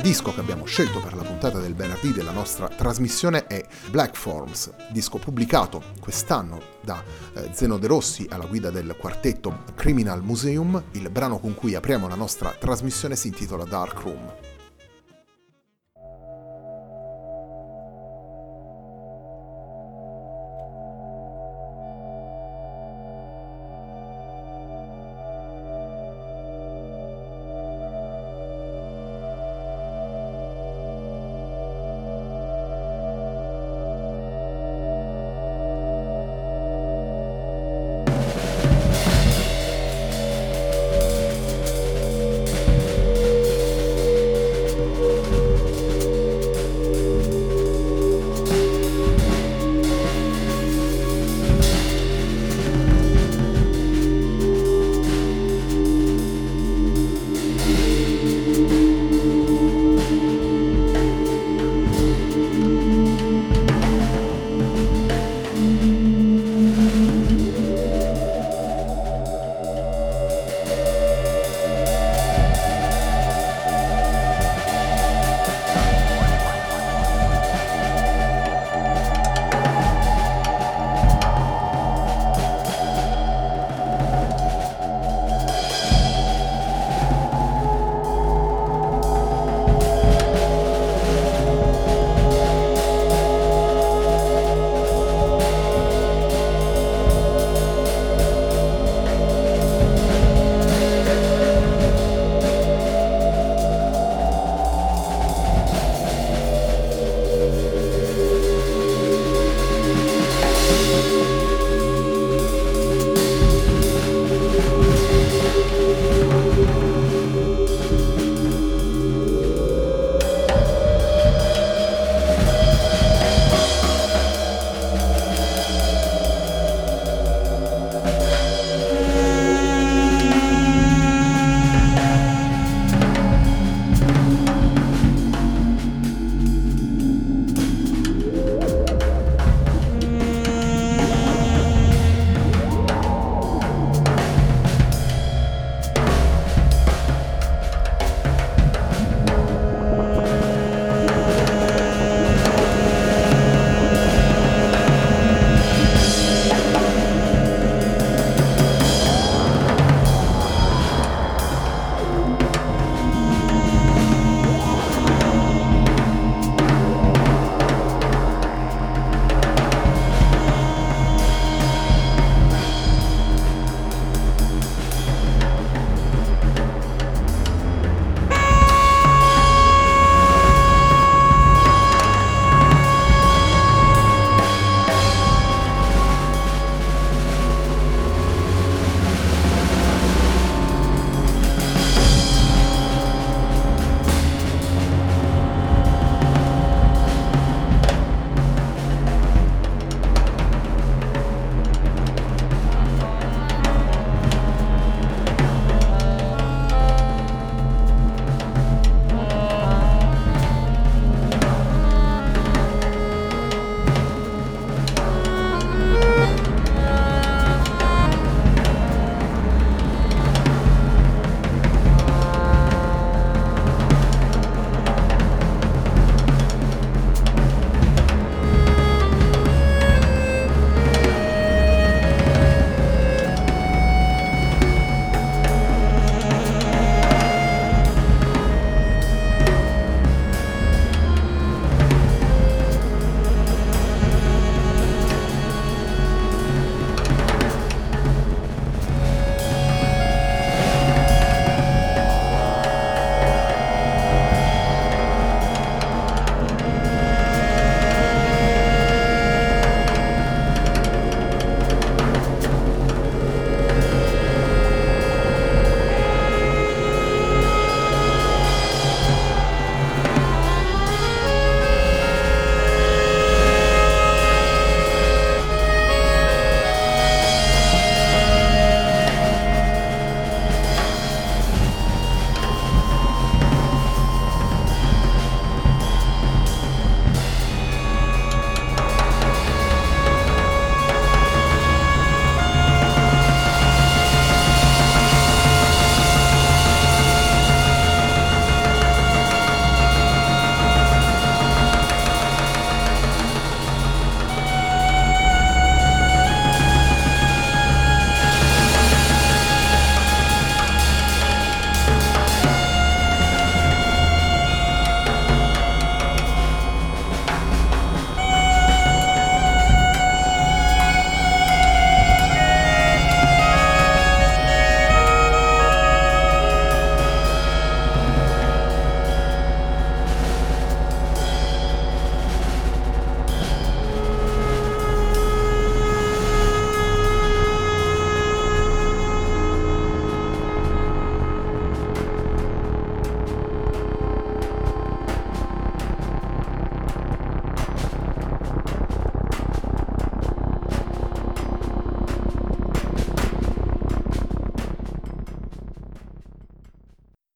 Disco che abbiamo scelto per la puntata del venerdì della nostra trasmissione è Black Forms, disco pubblicato quest'anno da eh, Zeno De Rossi alla guida del quartetto Criminal Museum. Il brano con cui apriamo la nostra trasmissione si intitola Dark Room.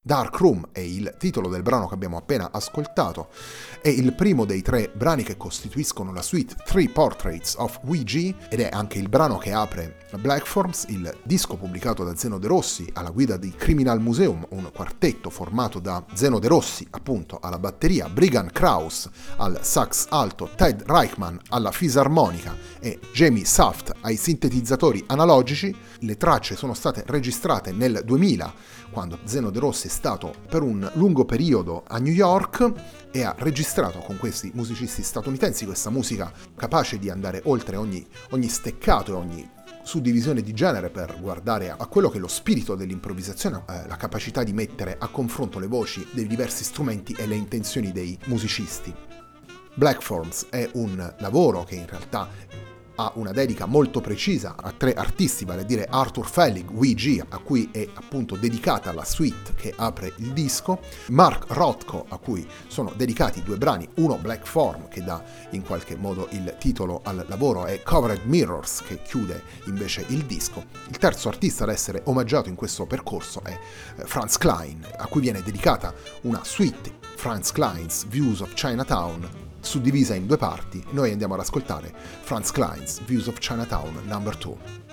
Dark Room è il titolo del brano che abbiamo appena ascoltato, è il primo dei tre brani che costituiscono la suite Three Portraits of Ouija ed è anche il brano che apre Black Forms, il disco pubblicato da Zeno De Rossi alla guida di Criminal Museum, un quartetto formato da Zeno De Rossi appunto alla batteria, Brigham Kraus al sax alto, Ted Reichman alla fisarmonica e Jamie Saft ai sintetizzatori analogici. Le tracce sono state registrate nel 2000 quando Zeno De Rossi è stato per un lungo periodo a New York e ha registrato con questi musicisti statunitensi questa musica capace di andare oltre ogni, ogni steccato e ogni suddivisione di genere per guardare a quello che è lo spirito dell'improvvisazione, eh, la capacità di mettere a confronto le voci dei diversi strumenti e le intenzioni dei musicisti. Blackforms è un lavoro che in realtà ha una dedica molto precisa a tre artisti, vale a dire Arthur Fellig, Ouija, a cui è appunto dedicata la suite che apre il disco, Mark Rothko, a cui sono dedicati due brani, uno Black Form, che dà in qualche modo il titolo al lavoro, e Covered Mirrors, che chiude invece il disco. Il terzo artista ad essere omaggiato in questo percorso è eh, Franz Klein, a cui viene dedicata una suite, Franz Klein's Views of Chinatown, suddivisa in due parti, noi andiamo ad ascoltare Franz Klein's Views of Chinatown No. 2.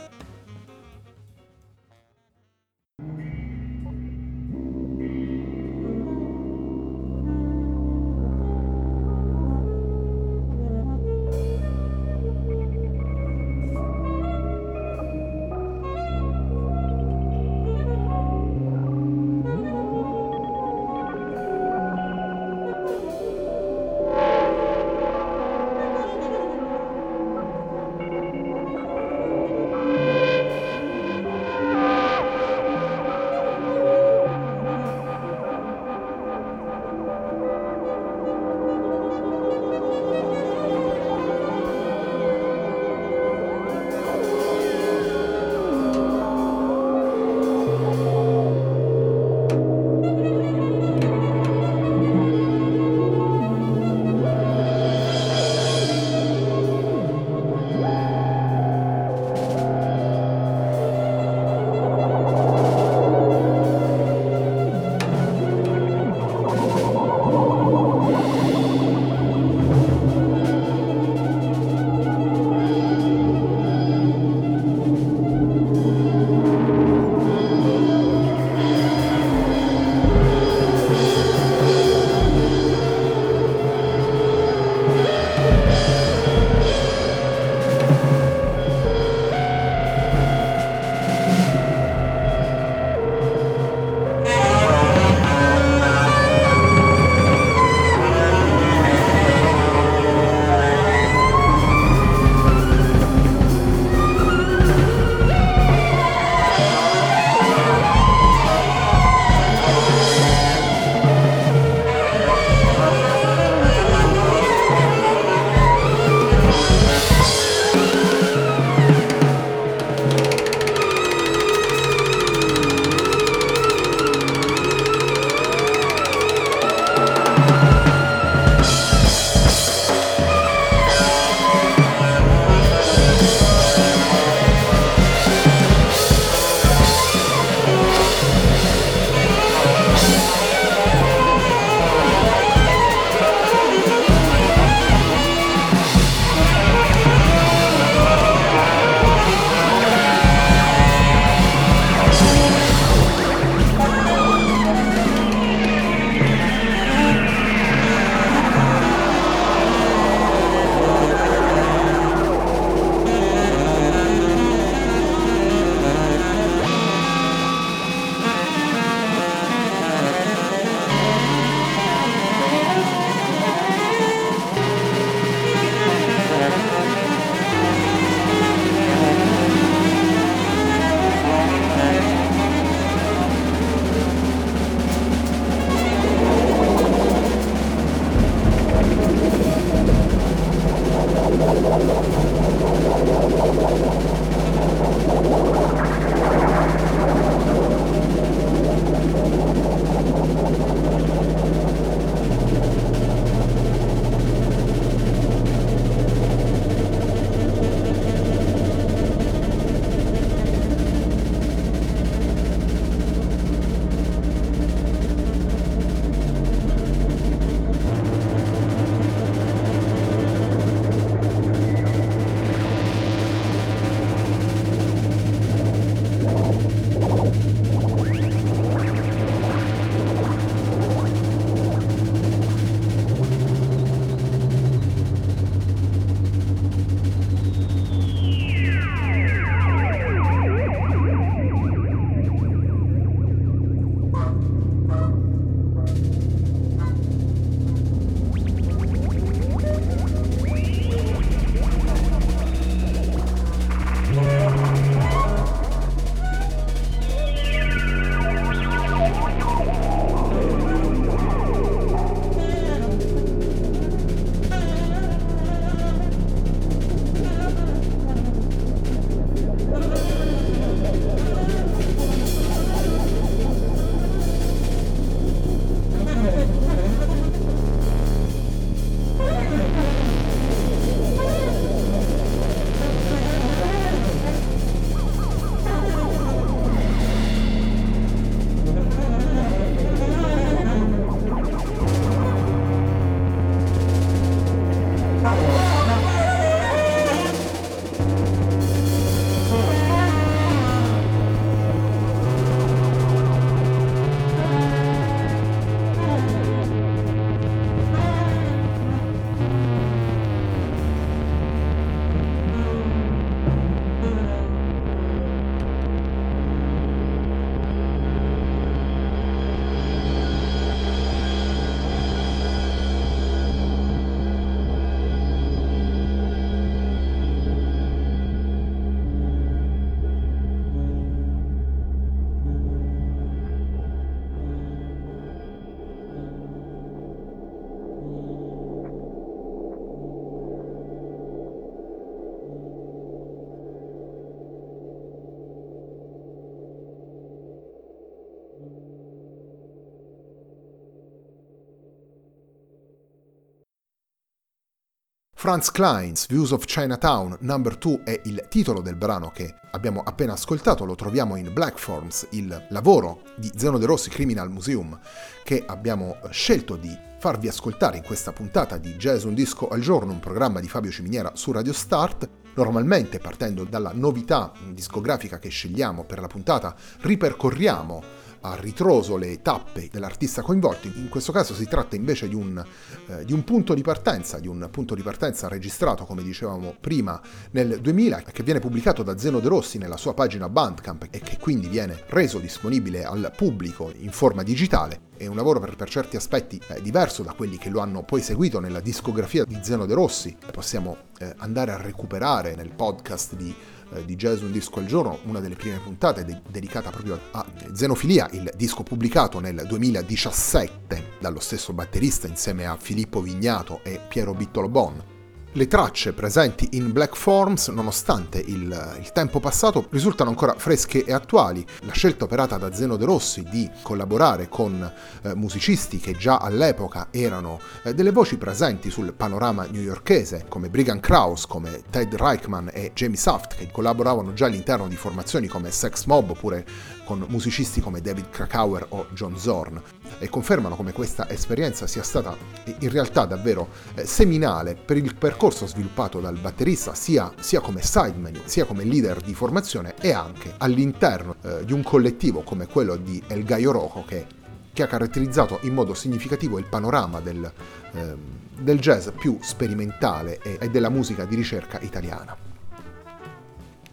Franz Klein's Views of Chinatown Number 2 è il titolo del brano che abbiamo appena ascoltato, lo troviamo in Black Forms, il lavoro di Zeno De Rossi Criminal Museum che abbiamo scelto di farvi ascoltare in questa puntata di Jazz Un Disco al Giorno, un programma di Fabio Ciminiera su Radio Start. Normalmente partendo dalla novità discografica che scegliamo per la puntata, ripercorriamo a ritroso le tappe dell'artista coinvolto. In questo caso si tratta invece di un, eh, di un, punto di partenza, di un punto di partenza registrato, come dicevamo prima, nel 2000, che viene pubblicato da Zeno De Rossi nella sua pagina Bandcamp e che quindi viene reso disponibile al pubblico in forma digitale. È un lavoro per, per certi aspetti eh, diverso da quelli che lo hanno poi seguito nella discografia di Zeno De Rossi. Possiamo eh, andare a recuperare nel podcast di eh, di Jazz Un Disco al Giorno, una delle prime puntate de- dedicata proprio a Zenofilia, il disco pubblicato nel 2017 dallo stesso batterista insieme a Filippo Vignato e Piero Bittolo Bon. Le tracce presenti in Black Forms, nonostante il, il, tempo passato, risultano ancora fresche e attuali. La scelta operata da Zeno De Rossi di collaborare con eh, musicisti che già all'epoca erano eh, delle voci presenti sul panorama newyorkese, come Brigham Krause, come Ted Reichman e Jamie Saft, che collaboravano già all'interno di formazioni come Sex Mob oppure con musicisti come David Krakauer o John Zorn e confermano come questa esperienza sia stata in realtà davvero eh, seminale per il percorso sviluppato dal batterista sia, sia, come sideman sia come leader di formazione e anche all'interno eh, di un collettivo come quello di El Gaio Rojo che, che ha caratterizzato in modo significativo il panorama del, eh, del jazz più sperimentale e, e della musica di ricerca italiana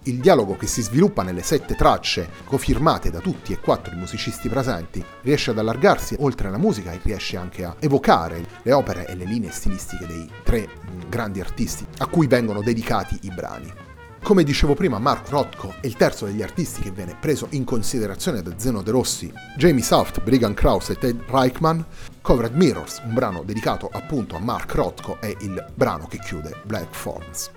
il dialogo che si sviluppa nelle sette tracce cofirmate da tutti e quattro i musicisti presenti riesce ad allargarsi oltre alla musica e riesce anche a evocare le opere e le linee stilistiche dei tre mm, grandi artisti a cui vengono dedicati i brani. Come dicevo prima, Mark Rothko è il terzo degli artisti che viene preso in considerazione da Zeno De Rossi, Jamie Soft, Brigham Krause e Ted Reichman. Covered Mirrors, un brano dedicato appunto a Mark Rothko, è il brano che chiude Black Forms.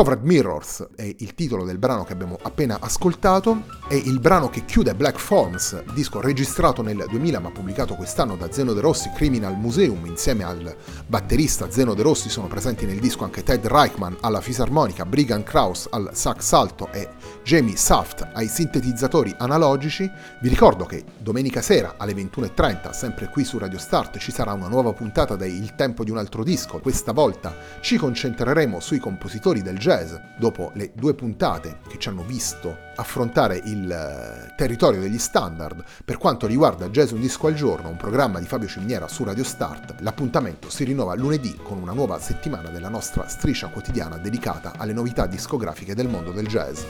Covered Mirrors è il titolo del brano che abbiamo appena ascoltato, è il brano che chiude Black Forms, disco registrato nel 2000 ma pubblicato quest'anno da Zeno De Rossi Criminal Museum insieme al batterista Zeno De Rossi sono presenti nel disco anche Ted Reichman alla fisarmonica, Brigham Kraus al sax alto e Jamie Saft ai sintetizzatori analogici. Vi ricordo che domenica sera alle 21.30 sempre qui su Radio Start ci sarà una nuova puntata di Il tempo di un altro disco, questa volta ci concentreremo sui compositori del jazz dopo le due puntate che ci hanno visto affrontare il eh, territorio degli standard per quanto riguarda Jazz Un Disco al Giorno, un programma di Fabio Ciminiera su Radio Start. L'appuntamento si rinnova lunedì con una nuova settimana della nostra striscia quotidiana dedicata alle novità discografiche del mondo del jazz.